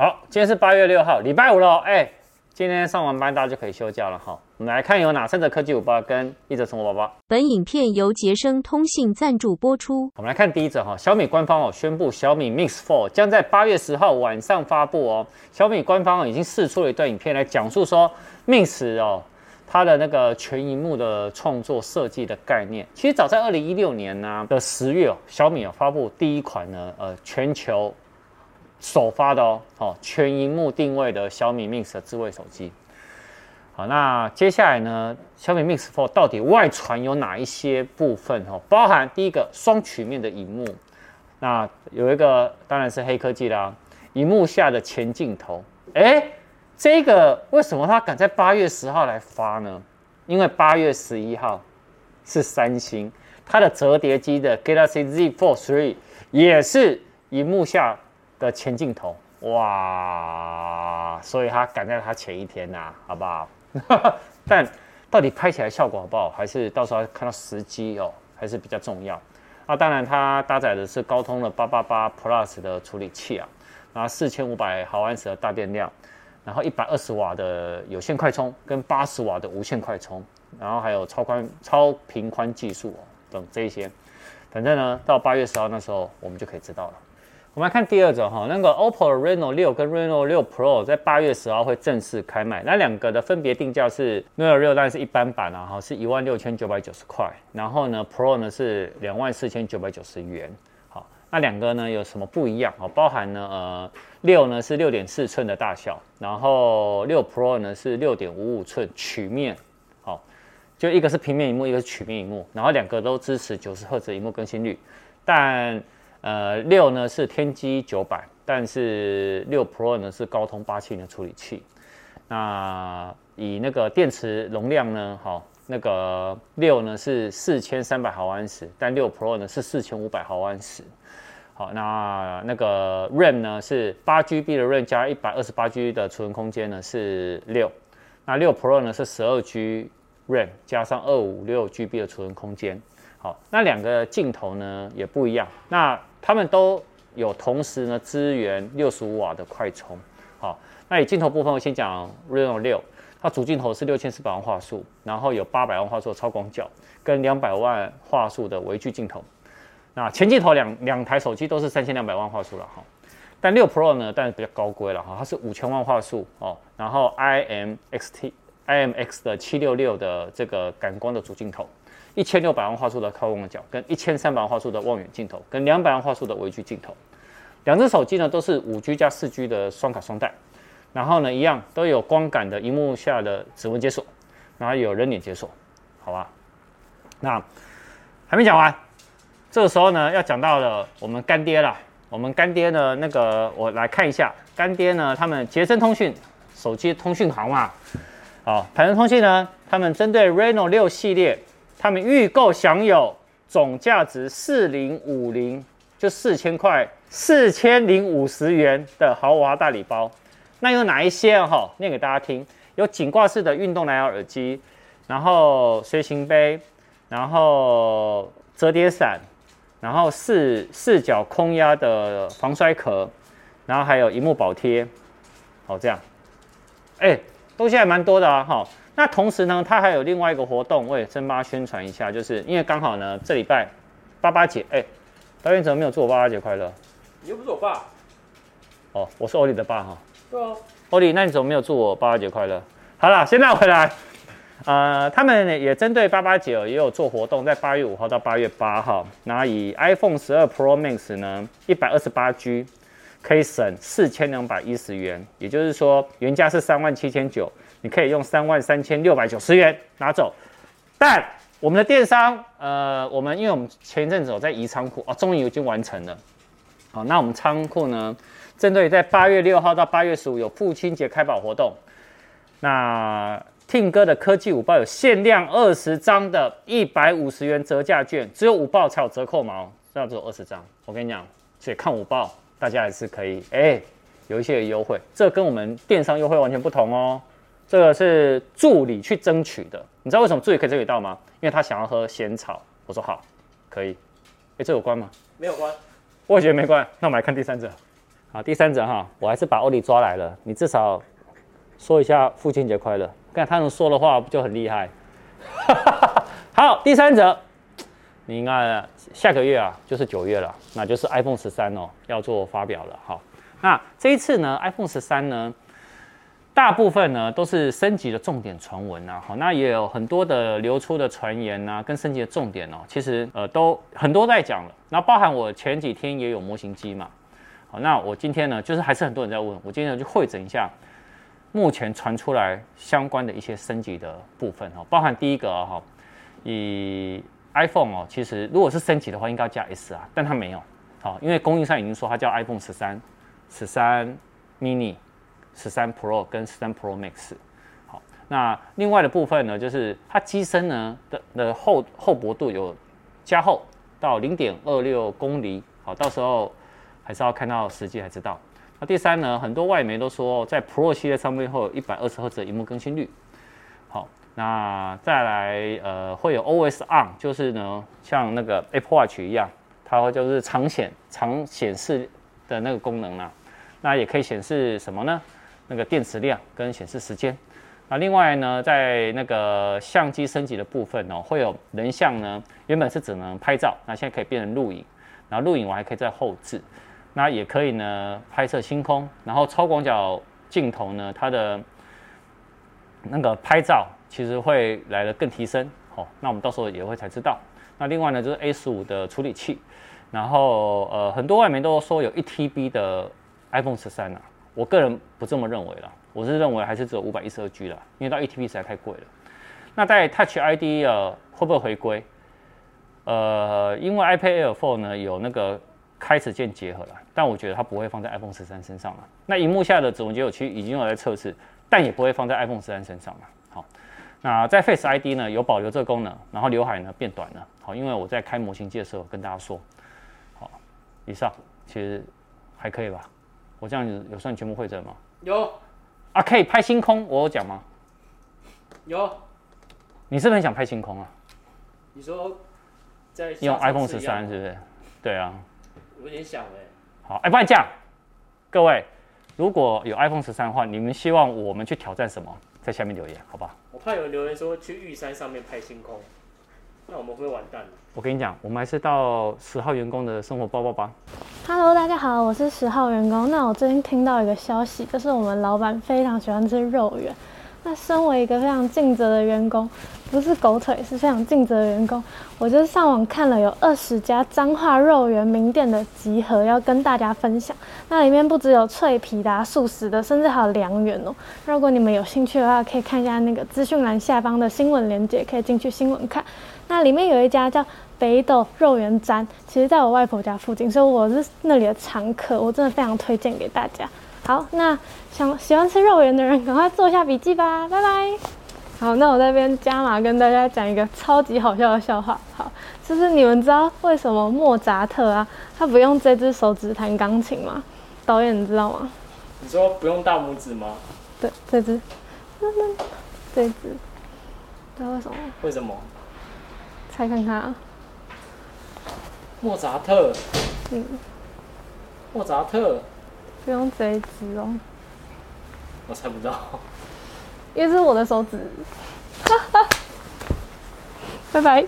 好，今天是八月六号，礼拜五喽。哎、欸，今天上完班大家就可以休假了哈。我们来看有哪三则科技午报跟一则生活报报。本影片由杰生通信赞助播出。我们来看第一则哈，小米官方哦宣布小米 Mix Four 将在八月十号晚上发布哦。小米官方已经释出了一段影片来讲述说 Mix 哦它的那个全荧幕的创作设计的概念。其实早在二零一六年呢的十月哦，小米哦发布第一款呢呃全球。首发的哦，哦，全荧幕定位的小米 Mix 的智慧手机。好，那接下来呢，小米 Mix Fold 到底外传有哪一些部分？哦，包含第一个双曲面的荧幕，那有一个当然是黑科技啦，荧幕下的前镜头。哎，这个为什么它敢在八月十号来发呢？因为八月十一号是三星它的折叠机的 Galaxy Z Fold 3也是荧幕下。的前镜头哇，所以他赶在他前一天呐、好不好？但到底拍起来效果好不好，还是到时候看到时机哦，还是比较重要。啊，当然它搭载的是高通的八八八 Plus 的处理器啊，然后四千五百毫安时的大电量，然后一百二十瓦的有线快充跟八十瓦的无线快充，然后还有超宽超频宽技术哦等这一些，反正呢，到八月十号那时候我们就可以知道了。我们来看第二种哈，那个 OPPO Reno 六跟 Reno 六 Pro 在八月十号会正式开卖，那两个的分别定价是 Reno 六当然是一般版啊，哈，是一万六千九百九十块，然后呢 Pro 呢是两万四千九百九十元。好，那两个呢有什么不一样？哦，包含呢呃六呢是六点四寸的大小，然后六 Pro 呢是六点五五寸曲面，好，就一个是平面萤幕，一个是曲面萤幕，然后两个都支持九十赫兹萤幕更新率，但呃，六呢是天玑九百，但是六 Pro 呢是高通八七零的处理器。那以那个电池容量呢，好，那个六呢是四千三百毫安时，但六 Pro 呢是四千五百毫安时。好，那那个 RAM 呢是八 GB 的 RAM 加一百二十八 G 的储存空间呢是六，那六 Pro 呢是十二 G RAM 加上二五六 GB 的储存空间。好，那两个镜头呢也不一样。那他们都有同时呢支援六十五瓦的快充。好，那以镜头部分，我先讲 Reno 六，它主镜头是六千四百万画素，然后有八百万画素超广角跟两百万画素的微距镜头。那前镜头两两台手机都是三千两百万画素了哈，但六 Pro 呢，但是比较高规了哈，它是五千万画素哦，然后 IMXT IMX 的七六六的这个感光的主镜头。一千六百万画素的超广角，跟一千三百万画素的望远镜头，跟两百万画素的微距镜头，两只手机呢都是五 G 加四 G 的双卡双待，然后呢一样都有光感的荧幕下的指纹解锁，然后有人脸解锁，好吧？那还没讲完，这个时候呢要讲到了我们干爹了，我们干爹呢那个我来看一下，干爹呢他们杰森通讯手机通讯行嘛，好，台湾通讯呢他们针对 Reno 六系列。他们预购享有总价值四零五零，就四千块，四千零五十元的豪华大礼包。那有哪一些哈？念给大家听：有颈挂式的运动蓝牙耳机，然后随行杯，然后折叠伞，然后四四角空压的防摔壳，然后还有萤幕保贴。好，这样，哎，东西还蛮多的啊，哈。那同时呢，它还有另外一个活动，我也先帮他宣传一下，就是因为刚好呢，这礼拜八八节，哎，导演怎么没有祝我八八节快乐？你又不是我爸。哦，我是欧里的爸哈。对啊。欧里，那你怎么没有祝我八八节快乐？好了，现在回来，呃，他们也针对八八节也有做活动，在八月五号到八月八号，那以 iPhone 十二 Pro Max 呢，一百二十八 G 可以省四千两百一十元，也就是说原价是三万七千九。你可以用三万三千六百九十元拿走，但我们的电商，呃，我们因为我们前一阵子我在移仓库啊，终于已经完成了。好，那我们仓库呢，针对在八月六号到八月十五有父亲节开宝活动，那 Tim 哥的科技五报有限量二十张的一百五十元折价券，只有五报才有折扣码，这样只有二十张。我跟你讲，且看五报大家还是可以，哎、有一些优惠，这跟我们电商优惠完全不同哦。这个是助理去争取的，你知道为什么助理可以争取到吗？因为他想要喝仙草。我说好，可以。哎，这有关吗？没有关。我也觉得没关。那我们来看第三者。好，第三者哈，我还是把欧里抓来了，你至少说一下父亲节快乐，看他能说的话不就很厉害？好，第三者，你应该下个月啊，就是九月了，那就是 iPhone 十三哦，要做发表了。好，那这一次呢，iPhone 十三呢，大部分呢都是升级的重点传闻呐。好，那也有很多的流出的传言呐，跟升级的重点哦，其实呃都很多在讲了。那包含我前几天也有模型机嘛。好，那我今天呢，就是还是很多人在问我，今天就汇整一下目前传出来相关的一些升级的部分哈，包含第一个哈，以 iPhone 哦，其实如果是升级的话，应该要加 S 啊，但它没有，好，因为供应商已经说它叫 iPhone 十三、十三 mini、十三 Pro 跟十三 Pro Max。好，那另外的部分呢，就是它机身呢的的厚厚薄度有加厚到零点二六公厘，好，到时候。还是要看到实际才知道。那第三呢，很多外媒都说在 Pro 系列上面会有一百二十赫兹的荧幕更新率。好，那再来呃会有 OS on，就是呢像那个 Apple Watch 一样，它会就是长显长显示的那个功能啊。那也可以显示什么呢？那个电池量跟显示时间。那另外呢，在那个相机升级的部分呢，会有人像呢，原本是只能拍照，那现在可以变成录影，然后录影我还可以再后置。那也可以呢，拍摄星空，然后超广角镜头呢，它的那个拍照其实会来得更提升，好，那我们到时候也会才知道。那另外呢，就是 A 十五的处理器，然后呃，很多外媒都说有一 TB 的 iPhone 十三啊，我个人不这么认为啦，我是认为还是只有五百一十二 G 啦，因为到一 TB 实在太贵了。那在 Touch ID 呃会不会回归？呃，因为 iPad Air 4呢有那个。开始键结合了，但我觉得它不会放在 iPhone 十三身上了。那荧幕下的指纹解锁器已经有在测试，但也不会放在 iPhone 十三身上了。好，那在 Face ID 呢有保留这个功能，然后刘海呢变短了。好，因为我在开模型机的时候跟大家说，好，以上其实还可以吧？我这样子有算全部会诊吗？有。啊，可以拍星空，我有讲吗？有。你是不是很想拍星空啊？你说在用 iPhone 十三是不是？对啊。有点想哎，好，哎，不然这样，各位，如果有 iPhone 十三的话，你们希望我们去挑战什么？在下面留言，好不好？我怕有人留言说去玉山上面拍星空，那我们会完蛋。我跟你讲，我们还是到十号员工的生活报报吧。Hello，大家好，我是十号员工。那我最近听到一个消息，就是我们老板非常喜欢吃肉圆。那身为一个非常尽责的员工，不是狗腿，是非常尽责的员工。我就是上网看了有二十家彰化肉圆名店的集合，要跟大家分享。那里面不只有脆皮的、素食的，甚至还有凉圆哦。如果你们有兴趣的话，可以看一下那个资讯栏下方的新闻链接，可以进去新闻看。那里面有一家叫北斗肉圆沾，其实在我外婆家附近，所以我是那里的常客，我真的非常推荐给大家。好，那想喜欢吃肉圆的人，赶快做一下笔记吧，拜拜。好，那我在这边加码跟大家讲一个超级好笑的笑话。好，就是你们知道为什么莫扎特啊，他不用这只手指弹钢琴吗？导演你知道吗？你说不用大拇指吗？对，这只，这只，知道为什么？为什么？猜看看啊。莫扎特。嗯。莫扎特。不用这一只哦，我猜不到，因为是我的手指，哈哈，拜拜。